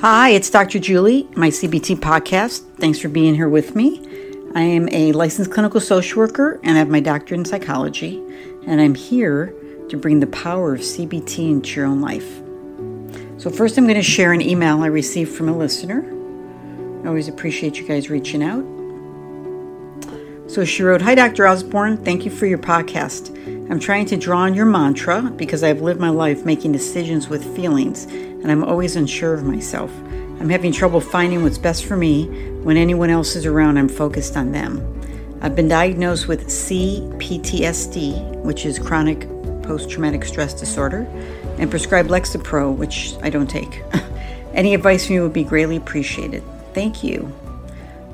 Hi, it's Dr. Julie, my CBT podcast. Thanks for being here with me. I am a licensed clinical social worker and I have my doctorate in psychology, and I'm here to bring the power of CBT into your own life. So, first, I'm going to share an email I received from a listener. I always appreciate you guys reaching out. So, she wrote Hi, Dr. Osborn. Thank you for your podcast. I'm trying to draw on your mantra because I've lived my life making decisions with feelings, and I'm always unsure of myself. I'm having trouble finding what's best for me when anyone else is around, I'm focused on them. I've been diagnosed with CPTSD, which is chronic post traumatic stress disorder, and prescribed Lexapro, which I don't take. Any advice from you would be greatly appreciated. Thank you.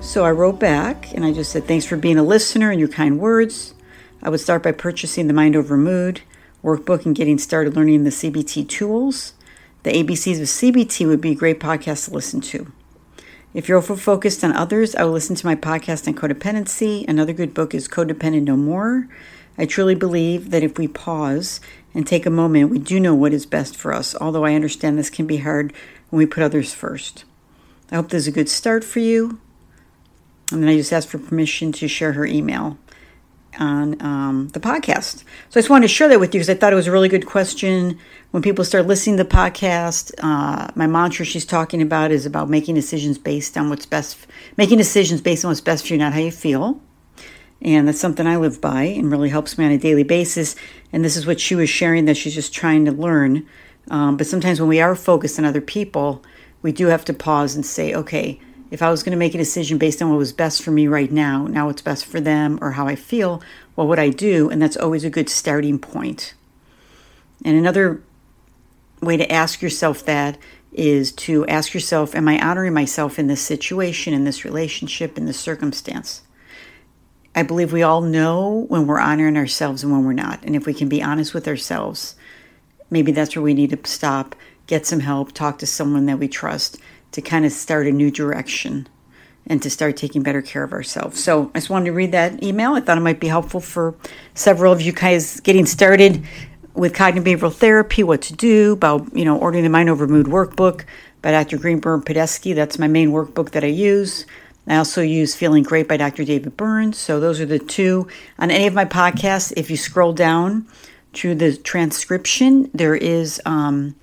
So I wrote back and I just said, Thanks for being a listener and your kind words. I would start by purchasing the Mind Over Mood workbook and getting started learning the CBT tools. The ABCs of CBT would be a great podcast to listen to. If you're over focused on others, I will listen to my podcast on codependency. Another good book is Codependent No More. I truly believe that if we pause and take a moment, we do know what is best for us, although I understand this can be hard when we put others first. I hope this is a good start for you. And then I just asked for permission to share her email on um, the podcast. So I just wanted to share that with you because I thought it was a really good question. When people start listening to the podcast, uh, my mantra she's talking about is about making decisions based on what's best, making decisions based on what's best for you, not how you feel. And that's something I live by and really helps me on a daily basis. And this is what she was sharing that she's just trying to learn. Um, but sometimes when we are focused on other people, we do have to pause and say, okay, if I was going to make a decision based on what was best for me right now, now what's best for them or how I feel, what would I do? And that's always a good starting point. And another way to ask yourself that is to ask yourself, Am I honoring myself in this situation, in this relationship, in this circumstance? I believe we all know when we're honoring ourselves and when we're not. And if we can be honest with ourselves, maybe that's where we need to stop, get some help, talk to someone that we trust to kind of start a new direction and to start taking better care of ourselves. So I just wanted to read that email. I thought it might be helpful for several of you guys getting started with cognitive behavioral therapy, what to do about, you know, ordering the Mind Over Mood workbook by Dr. Greenberg Padesky. That's my main workbook that I use. I also use Feeling Great by Dr. David Burns. So those are the two. On any of my podcasts, if you scroll down to the transcription, there is um,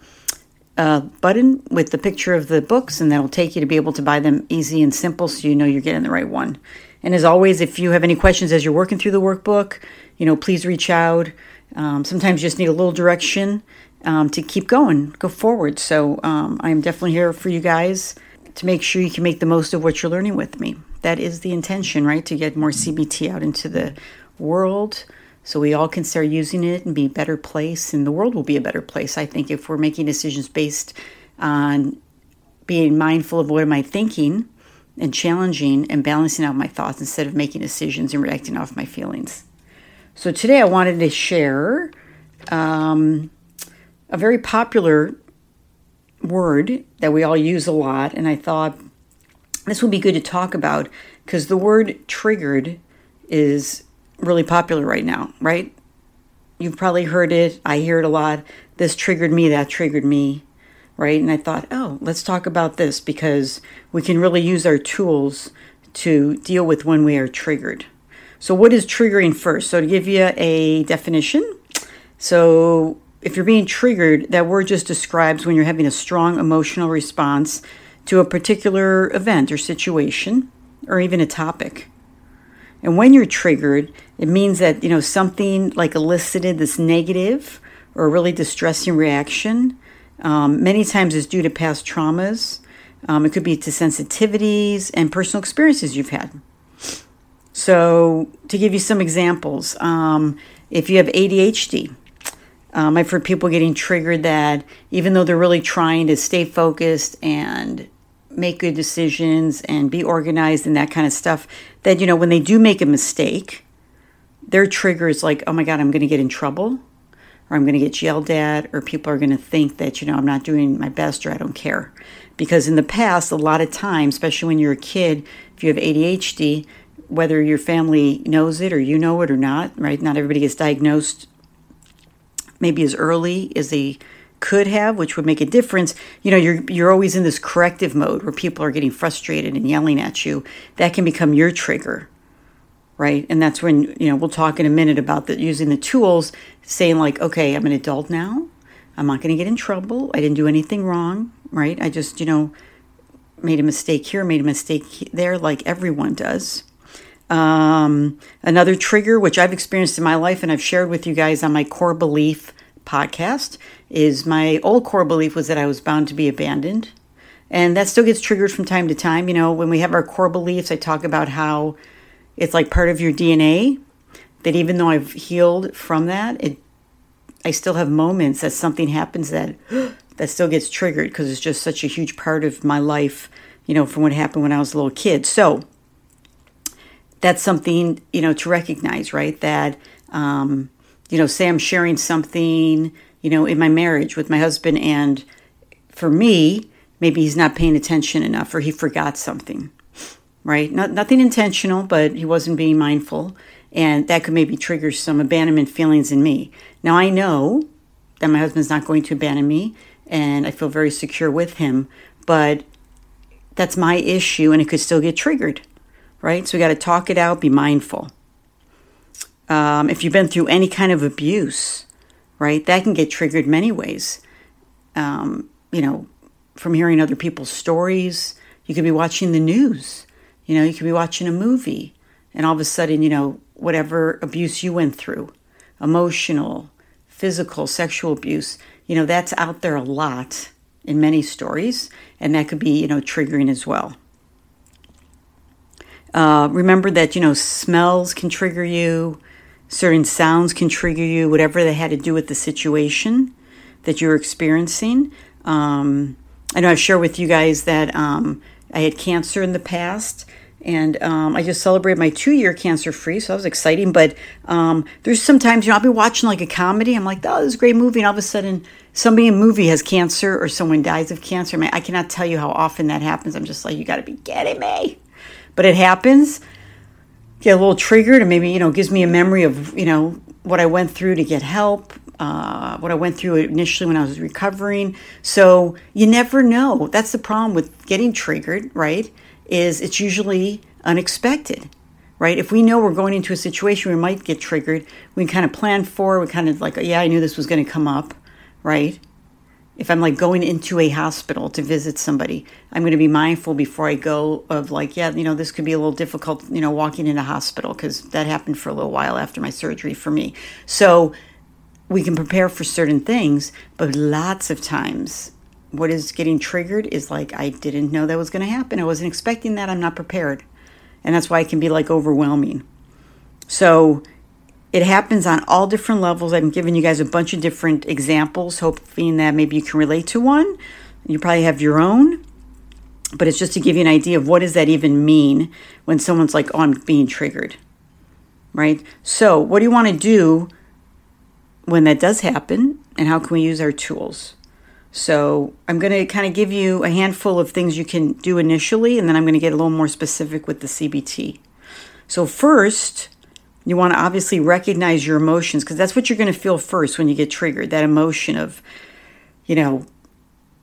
a button with the picture of the books, and that'll take you to be able to buy them easy and simple so you know you're getting the right one. And as always, if you have any questions as you're working through the workbook, you know, please reach out. Um, sometimes you just need a little direction um, to keep going, go forward. So um, I'm definitely here for you guys to make sure you can make the most of what you're learning with me. That is the intention, right? To get more CBT out into the world so we all can start using it and be a better place, and the world will be a better place, I think, if we're making decisions based on being mindful of what am I thinking and challenging and balancing out my thoughts instead of making decisions and reacting off my feelings. So today I wanted to share um, a very popular word that we all use a lot, and I thought this would be good to talk about because the word triggered is really popular right now, right? You've probably heard it. I hear it a lot. This triggered me, that triggered me, right? And I thought, oh, let's talk about this because we can really use our tools to deal with when we are triggered. So, what is triggering first? So, to give you a definition, so if you're being triggered, that word just describes when you're having a strong emotional response to a particular event or situation or even a topic. And when you're triggered, it means that, you know, something like elicited this negative or really distressing reaction. Um, many times is due to past traumas. Um, it could be to sensitivities and personal experiences you've had. So, to give you some examples, um, if you have ADHD, um, I've heard people getting triggered that even though they're really trying to stay focused and make good decisions and be organized and that kind of stuff, that, you know, when they do make a mistake, their trigger is like, oh my God, I'm going to get in trouble or I'm going to get yelled at or people are going to think that, you know, I'm not doing my best or I don't care. Because in the past, a lot of times, especially when you're a kid, if you have ADHD, whether your family knows it or you know it or not, right? Not everybody gets diagnosed maybe as early as they could have, which would make a difference, you know, you're you're always in this corrective mode where people are getting frustrated and yelling at you. That can become your trigger, right? And that's when you know we'll talk in a minute about the, using the tools, saying like, okay, I'm an adult now. I'm not going to get in trouble. I didn't do anything wrong, right? I just you know made a mistake here, made a mistake there, like everyone does. Um, another trigger, which I've experienced in my life and I've shared with you guys on my core belief podcast, is my old core belief was that I was bound to be abandoned. And that still gets triggered from time to time. You know, when we have our core beliefs, I talk about how it's like part of your DNA that even though I've healed from that, it I still have moments that something happens that that still gets triggered because it's just such a huge part of my life, you know, from what happened when I was a little kid. So, that's something you know to recognize right that um, you know say i'm sharing something you know in my marriage with my husband and for me maybe he's not paying attention enough or he forgot something right not, nothing intentional but he wasn't being mindful and that could maybe trigger some abandonment feelings in me now i know that my husband's not going to abandon me and i feel very secure with him but that's my issue and it could still get triggered right? So we got to talk it out, be mindful. Um, if you've been through any kind of abuse, right, that can get triggered many ways. Um, you know, from hearing other people's stories, you could be watching the news, you know, you could be watching a movie, and all of a sudden, you know, whatever abuse you went through, emotional, physical, sexual abuse, you know, that's out there a lot in many stories, and that could be, you know, triggering as well. Uh, remember that, you know, smells can trigger you, certain sounds can trigger you, whatever they had to do with the situation that you're experiencing. Um, I know I've shared with you guys that um, I had cancer in the past. And um, I just celebrated my two year cancer free, so that was exciting. But um, there's sometimes, you know, I'll be watching like a comedy. I'm like, oh, this is a great movie. And all of a sudden, somebody in a movie has cancer or someone dies of cancer. I, mean, I cannot tell you how often that happens. I'm just like, you got to be kidding me but it happens. Get a little triggered, and maybe you know gives me a memory of you know what I went through to get help, uh, what I went through initially when I was recovering. So you never know. That's the problem with getting triggered, right? Is it's usually unexpected, right? If we know we're going into a situation we might get triggered, we kind of plan for. We kind of like, yeah, I knew this was going to come up, right? If I'm like going into a hospital to visit somebody, I'm going to be mindful before I go of like, yeah, you know, this could be a little difficult, you know, walking in a hospital because that happened for a little while after my surgery for me. So we can prepare for certain things, but lots of times what is getting triggered is like, I didn't know that was going to happen. I wasn't expecting that. I'm not prepared. And that's why it can be like overwhelming. So it happens on all different levels. I'm giving you guys a bunch of different examples, hoping that maybe you can relate to one. You probably have your own, but it's just to give you an idea of what does that even mean when someone's like, "Oh, I'm being triggered." Right? So, what do you want to do when that does happen and how can we use our tools? So, I'm going to kind of give you a handful of things you can do initially and then I'm going to get a little more specific with the CBT. So, first, you want to obviously recognize your emotions because that's what you're going to feel first when you get triggered that emotion of, you know,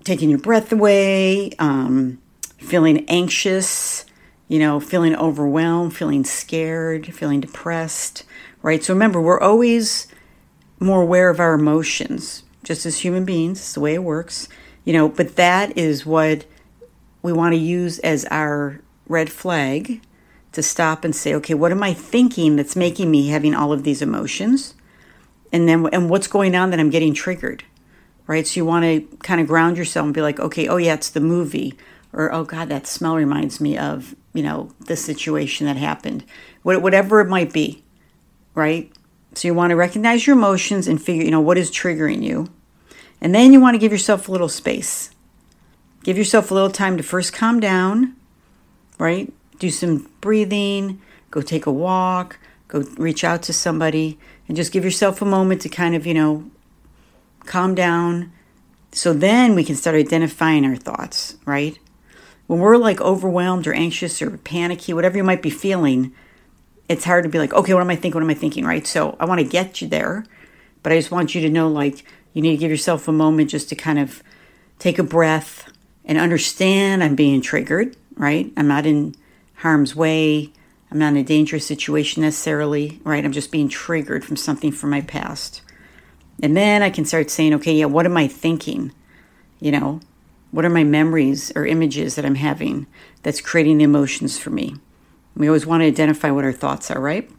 taking your breath away, um, feeling anxious, you know, feeling overwhelmed, feeling scared, feeling depressed, right? So remember, we're always more aware of our emotions just as human beings. It's the way it works, you know, but that is what we want to use as our red flag to stop and say, okay, what am I thinking that's making me having all of these emotions? And then, and what's going on that I'm getting triggered, right? So you want to kind of ground yourself and be like, okay, oh yeah, it's the movie, or oh God, that smell reminds me of, you know, the situation that happened, whatever it might be, right? So you want to recognize your emotions and figure, you know, what is triggering you. And then you want to give yourself a little space. Give yourself a little time to first calm down, right? Do some breathing, go take a walk, go reach out to somebody, and just give yourself a moment to kind of, you know, calm down. So then we can start identifying our thoughts, right? When we're like overwhelmed or anxious or panicky, whatever you might be feeling, it's hard to be like, okay, what am I thinking? What am I thinking, right? So I want to get you there, but I just want you to know, like, you need to give yourself a moment just to kind of take a breath and understand I'm being triggered, right? I'm not in harm's way. I'm not in a dangerous situation necessarily, right? I'm just being triggered from something from my past. And then I can start saying, okay, yeah, what am I thinking? You know, what are my memories or images that I'm having that's creating the emotions for me? We always want to identify what our thoughts are, right?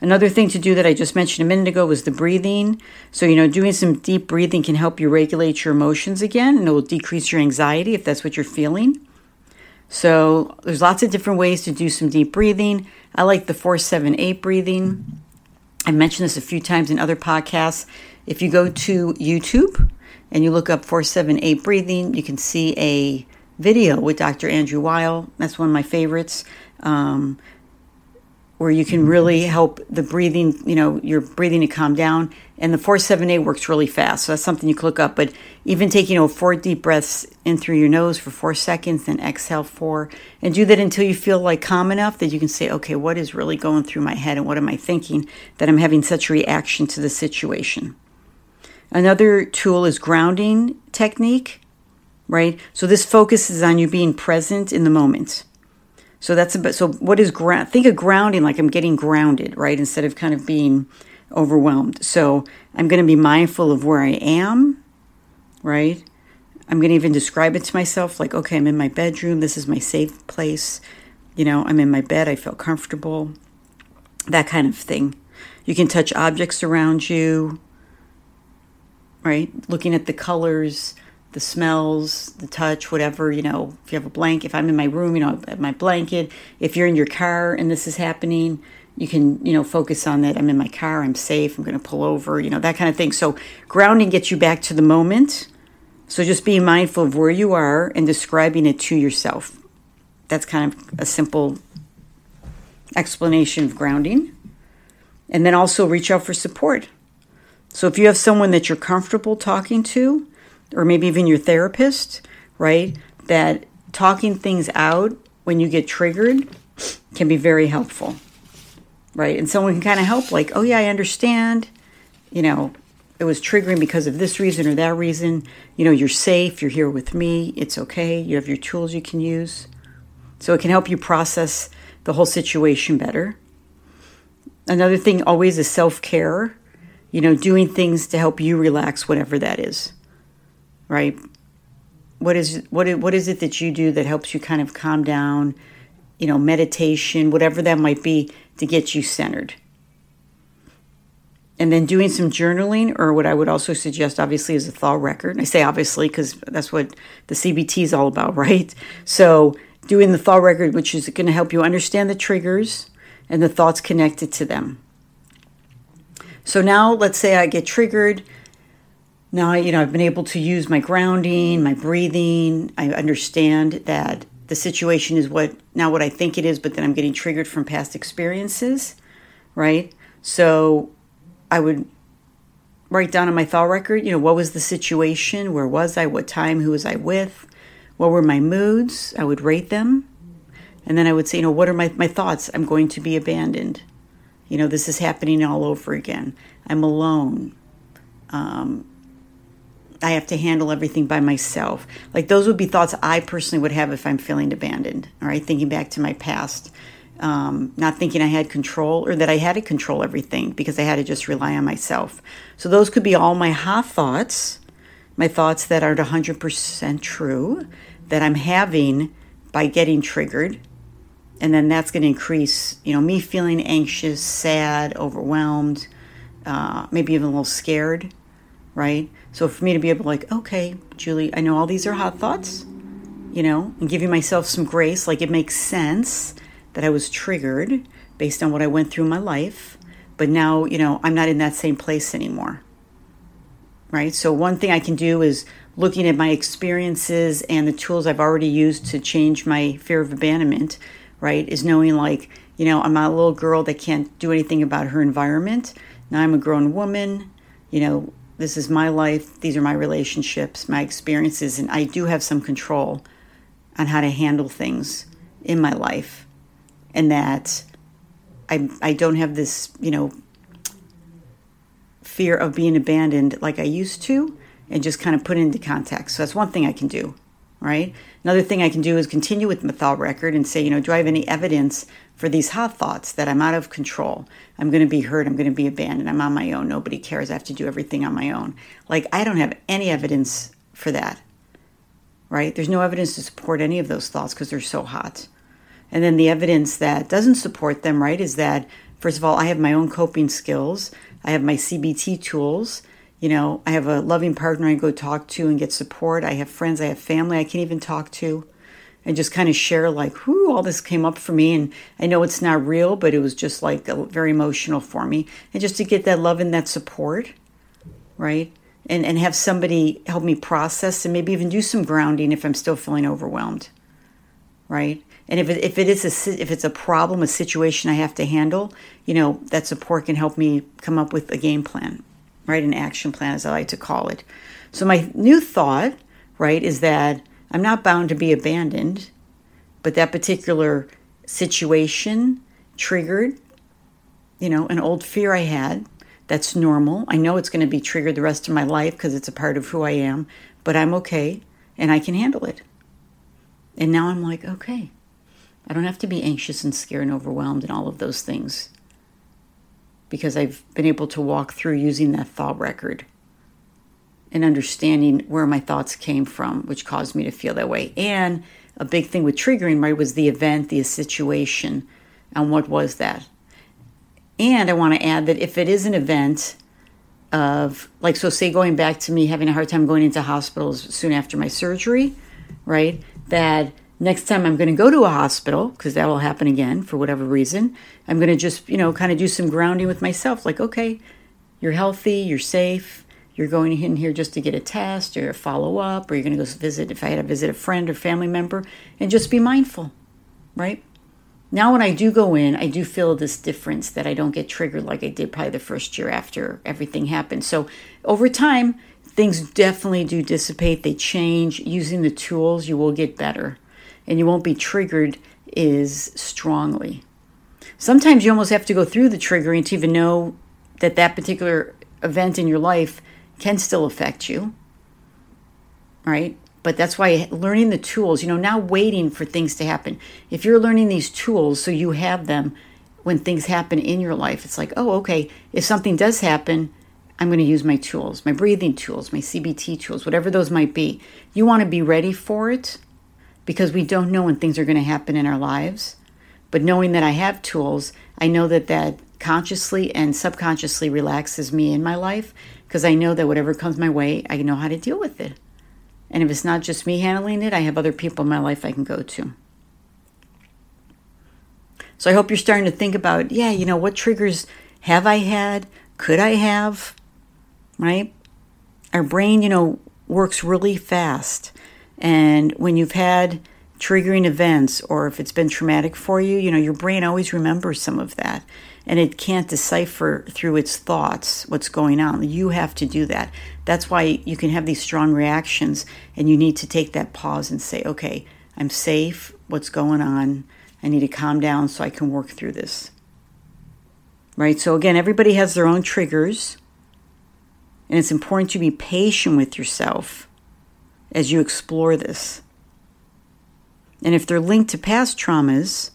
Another thing to do that I just mentioned a minute ago was the breathing. So, you know, doing some deep breathing can help you regulate your emotions again and it will decrease your anxiety if that's what you're feeling. So, there's lots of different ways to do some deep breathing. I like the 478 breathing. I've mentioned this a few times in other podcasts. If you go to YouTube and you look up 478 breathing, you can see a video with Dr. Andrew Weil. That's one of my favorites. Um, where you can really help the breathing, you know, your breathing to calm down. And the 478 works really fast. So that's something you can look up. But even taking you know, four deep breaths in through your nose for four seconds, then exhale four. And do that until you feel like calm enough that you can say, okay, what is really going through my head and what am I thinking that I'm having such a reaction to the situation? Another tool is grounding technique, right? So this focuses on you being present in the moment. So that's a bit, so what is ground? Think of grounding like I'm getting grounded, right? Instead of kind of being overwhelmed. So I'm going to be mindful of where I am, right? I'm going to even describe it to myself like, okay, I'm in my bedroom. This is my safe place. You know, I'm in my bed. I feel comfortable. That kind of thing. You can touch objects around you right? Looking at the colors, the smells, the touch, whatever, you know, if you have a blanket, if I'm in my room, you know, my blanket. If you're in your car and this is happening, you can, you know, focus on that. I'm in my car, I'm safe, I'm going to pull over, you know, that kind of thing. So grounding gets you back to the moment. So just being mindful of where you are and describing it to yourself. That's kind of a simple explanation of grounding. And then also reach out for support. So if you have someone that you're comfortable talking to, or maybe even your therapist, right, that talking things out when you get triggered can be very helpful, right? And someone can kind of help, like, oh, yeah, I understand, you know, it was triggering because of this reason or that reason. You know, you're safe, you're here with me, it's okay, you have your tools you can use. So it can help you process the whole situation better. Another thing always is self care you know, doing things to help you relax, whatever that is, right? What is what is, what is it that you do that helps you kind of calm down? You know, meditation, whatever that might be, to get you centered. And then doing some journaling, or what I would also suggest, obviously, is a thought record. I say obviously because that's what the CBT is all about, right? So, doing the thought record, which is going to help you understand the triggers and the thoughts connected to them. So now let's say I get triggered. Now, you know, I've been able to use my grounding, my breathing. I understand that the situation is what now what I think it is, but then I'm getting triggered from past experiences, right? So I would write down on my thought record, you know, what was the situation? Where was I? What time? Who was I with? What were my moods? I would rate them. And then I would say, you know, what are my, my thoughts? I'm going to be abandoned. You know, this is happening all over again. I'm alone. Um, I have to handle everything by myself. Like those would be thoughts I personally would have if I'm feeling abandoned. All right, thinking back to my past, um, not thinking I had control or that I had to control everything because I had to just rely on myself. So those could be all my ha thoughts, my thoughts that aren't 100% true that I'm having by getting triggered and then that's going to increase you know me feeling anxious sad overwhelmed uh, maybe even a little scared right so for me to be able to like okay julie i know all these are hot thoughts you know and giving myself some grace like it makes sense that i was triggered based on what i went through in my life but now you know i'm not in that same place anymore right so one thing i can do is looking at my experiences and the tools i've already used to change my fear of abandonment right? Is knowing like, you know, I'm not a little girl that can't do anything about her environment. Now I'm a grown woman. You know, this is my life. These are my relationships, my experiences, and I do have some control on how to handle things in my life. And that I I don't have this, you know, fear of being abandoned like I used to and just kind of put it into context. So that's one thing I can do, right? Another thing I can do is continue with the thought record and say, you know, do I have any evidence for these hot thoughts that I'm out of control? I'm going to be hurt. I'm going to be abandoned. I'm on my own. Nobody cares. I have to do everything on my own. Like, I don't have any evidence for that, right? There's no evidence to support any of those thoughts because they're so hot. And then the evidence that doesn't support them, right, is that, first of all, I have my own coping skills, I have my CBT tools. You know, I have a loving partner I go talk to and get support. I have friends, I have family I can even talk to and just kind of share like whoo all this came up for me. And i know it's not real but it was just like very emotional for me. And just to get that love and that support right? And and have somebody help me process and maybe even do some grounding if i'm still feeling overwhelmed right? And if it, if it is a if it's a problem a situation i have to handle you know that support can help me come up with a game plan right an action plan as i like to call it so my new thought right is that I'm not bound to be abandoned, but that particular situation triggered, you know, an old fear I had. That's normal. I know it's going to be triggered the rest of my life because it's a part of who I am, but I'm okay and I can handle it. And now I'm like, okay, I don't have to be anxious and scared and overwhelmed and all of those things because I've been able to walk through using that thought record and understanding where my thoughts came from, which caused me to feel that way. And a big thing with triggering, right, was the event, the situation, and what was that. And I want to add that if it is an event of, like, so say going back to me having a hard time going into hospitals soon after my surgery, right, that next time I'm going to go to a hospital, because that will happen again for whatever reason, I'm going to just, you know, kind of do some grounding with myself. Like, okay, you're healthy, you're safe, you're going in here just to get a test or a follow up, or you're going to go visit, if I had to visit a friend or family member, and just be mindful, right? Now, when I do go in, I do feel this difference that I don't get triggered like I did probably the first year after everything happened. So, over time, things definitely do dissipate, they change. Using the tools, you will get better, and you won't be triggered as strongly. Sometimes you almost have to go through the triggering to even know that that particular event in your life can still affect you, right? But that's why learning the tools, you know, now waiting for things to happen. If you're learning these tools so you have them when things happen in your life, it's like, oh, okay, if something does happen, I'm going to use my tools, my breathing tools, my CBT tools, whatever those might be. You want to be ready for it because we don't know when things are going to happen in our lives. But knowing that I have tools, I know that that consciously and subconsciously relaxes me in my life because I know that whatever comes my way, I know how to deal with it. And if it's not just me handling it, I have other people in my life I can go to. So I hope you're starting to think about, yeah, you know, what triggers have I had? Could I have? Right? Our brain, you know, works really fast. And when you've had triggering events or if it's been traumatic for you, you know, your brain always remembers some of that and it can't decipher through its thoughts what's going on. You have to do that. That's why you can have these strong reactions, and you need to take that pause and say, okay, I'm safe. What's going on? I need to calm down so I can work through this. Right? So, again, everybody has their own triggers, and it's important to be patient with yourself as you explore this. And if they're linked to past traumas,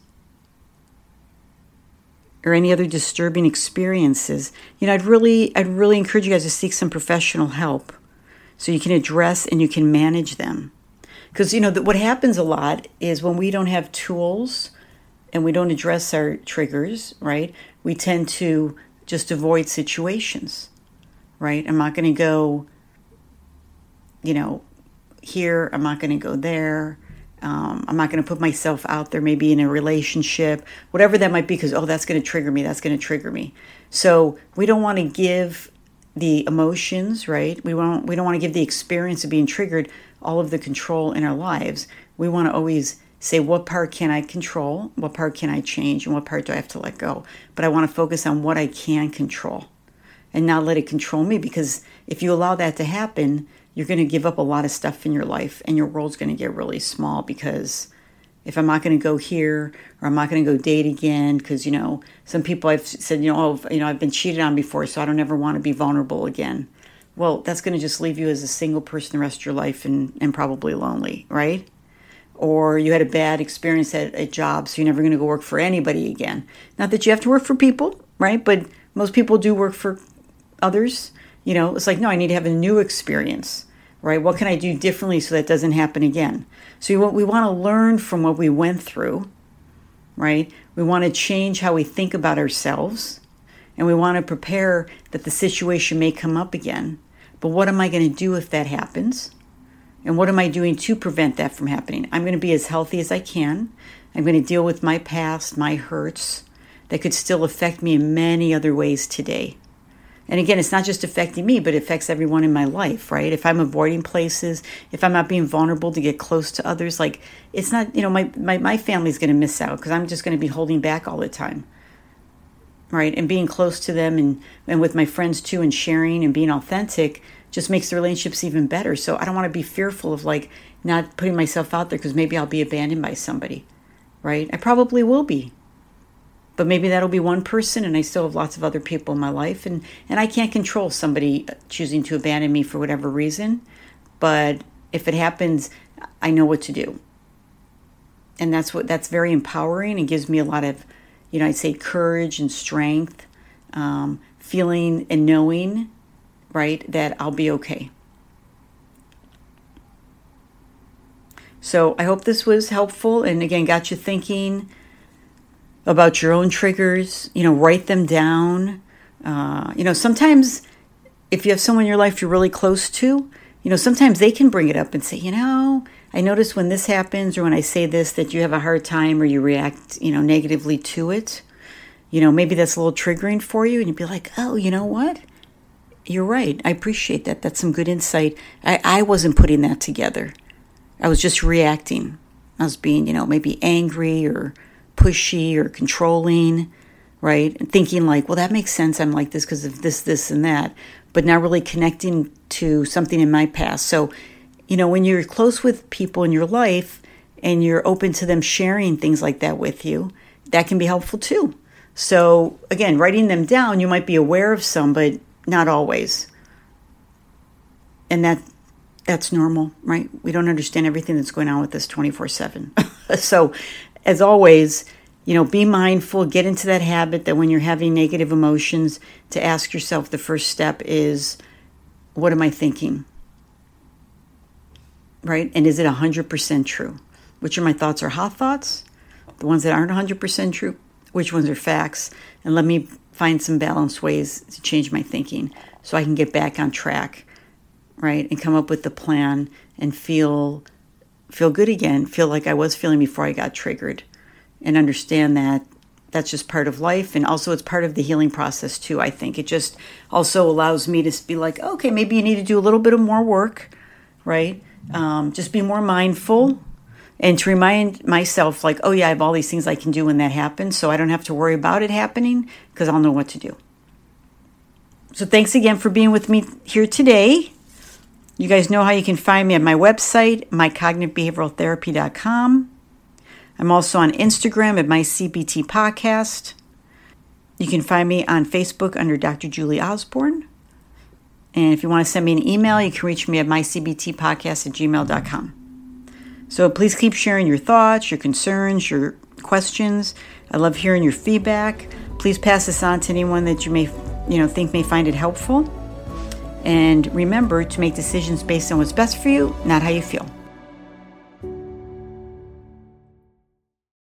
or any other disturbing experiences, you know, I'd really I'd really encourage you guys to seek some professional help so you can address and you can manage them. Cuz you know, what happens a lot is when we don't have tools and we don't address our triggers, right? We tend to just avoid situations. Right? I'm not going to go you know, here, I'm not going to go there um, I'm not going to put myself out there, maybe in a relationship, whatever that might be, because, oh, that's going to trigger me. That's going to trigger me. So we don't want to give the emotions, right? We, want, we don't want to give the experience of being triggered all of the control in our lives. We want to always say, what part can I control? What part can I change? And what part do I have to let go? But I want to focus on what I can control and not let it control me because if you allow that to happen, you're going to give up a lot of stuff in your life and your world's going to get really small because if I'm not going to go here or I'm not going to go date again because you know some people I've said you know oh you know I've been cheated on before so I don't ever want to be vulnerable again. Well, that's going to just leave you as a single person the rest of your life and and probably lonely, right? Or you had a bad experience at a job so you're never going to go work for anybody again. Not that you have to work for people, right? But most people do work for others. You know, it's like no, I need to have a new experience right? What can I do differently so that doesn't happen again? So we want, we want to learn from what we went through, right? We want to change how we think about ourselves and we want to prepare that the situation may come up again. But what am I going to do if that happens? And what am I doing to prevent that from happening? I'm going to be as healthy as I can. I'm going to deal with my past, my hurts that could still affect me in many other ways today. And again, it's not just affecting me, but it affects everyone in my life, right? If I'm avoiding places, if I'm not being vulnerable to get close to others, like it's not, you know, my, my, my family's going to miss out because I'm just going to be holding back all the time, right? And being close to them and, and with my friends too and sharing and being authentic just makes the relationships even better. So I don't want to be fearful of like not putting myself out there because maybe I'll be abandoned by somebody, right? I probably will be but maybe that'll be one person and i still have lots of other people in my life and and i can't control somebody choosing to abandon me for whatever reason but if it happens i know what to do. And that's what that's very empowering. And gives me a lot of you know i'd say courage and strength um, feeling and knowing right that i'll be okay. So i hope this was helpful and again got you thinking about your own triggers, you know, write them down. Uh, you know, sometimes if you have someone in your life you're really close to, you know, sometimes they can bring it up and say, you know, I notice when this happens or when I say this that you have a hard time or you react, you know, negatively to it. You know, maybe that's a little triggering for you, and you'd be like, oh, you know what? You're right. I appreciate that. That's some good insight. I, I wasn't putting that together. I was just reacting. I was being, you know, maybe angry or pushy or controlling, right? And thinking like, well, that makes sense. I'm like this because of this, this, and that, but not really connecting to something in my past. So, you know, when you're close with people in your life and you're open to them sharing things like that with you, that can be helpful too. So, again, writing them down, you might be aware of some, but not always. And that that's normal, right? We don't understand everything that's going on with us 24 7. So as always, you know, be mindful, get into that habit that when you're having negative emotions, to ask yourself the first step is, what am I thinking? Right? And is it 100% true? Which of my thoughts are hot thoughts? The ones that aren't 100% true? Which ones are facts? And let me find some balanced ways to change my thinking so I can get back on track, right? And come up with the plan and feel feel good again, feel like I was feeling before I got triggered, and understand that that's just part of life. And also, it's part of the healing process, too. I think it just also allows me to be like, okay, maybe you need to do a little bit of more work, right? Um, just be more mindful and to remind myself, like, oh, yeah, I have all these things I can do when that happens. So I don't have to worry about it happening because I'll know what to do. So, thanks again for being with me here today. You guys know how you can find me at my website, mycognitivebehavioraltherapy.com. I'm also on Instagram at my CBT podcast. You can find me on Facebook under Dr. Julie Osborn. And if you want to send me an email, you can reach me at mycbtpodcast at gmail.com. So please keep sharing your thoughts, your concerns, your questions. I love hearing your feedback. Please pass this on to anyone that you may, you know, think may find it helpful. And remember to make decisions based on what's best for you, not how you feel.